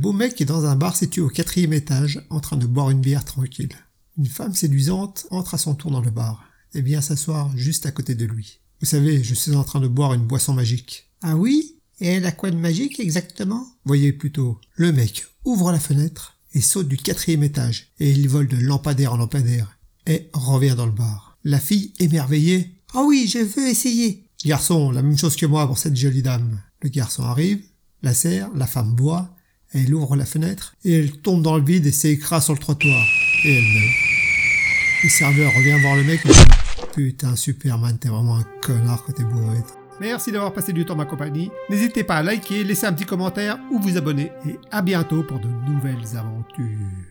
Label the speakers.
Speaker 1: beau mec qui est dans un bar situé au quatrième étage, en train de boire une bière tranquille. Une femme séduisante entre à son tour dans le bar et vient s'asseoir juste à côté de lui. Vous savez, je suis en train de boire une boisson magique.
Speaker 2: Ah oui? Et elle a quoi de magique exactement?
Speaker 1: Voyez plutôt, le mec ouvre la fenêtre et saute du quatrième étage, et il vole de lampadaire en lampadaire, et revient dans le bar. La fille, émerveillée,
Speaker 2: Ah oui, je veux essayer.
Speaker 1: Garçon, la même chose que moi pour cette jolie dame. Le garçon arrive, la serre, la femme boit, elle ouvre la fenêtre, et elle tombe dans le vide et s'écrase sur le trottoir. Et elle meurt. Le serveur revient voir le mec et dit Putain, Superman, t'es vraiment un connard quand t'es bourré. Merci d'avoir passé du temps ma compagnie. N'hésitez pas à liker, laisser un petit commentaire ou vous abonner. Et à bientôt pour de nouvelles aventures.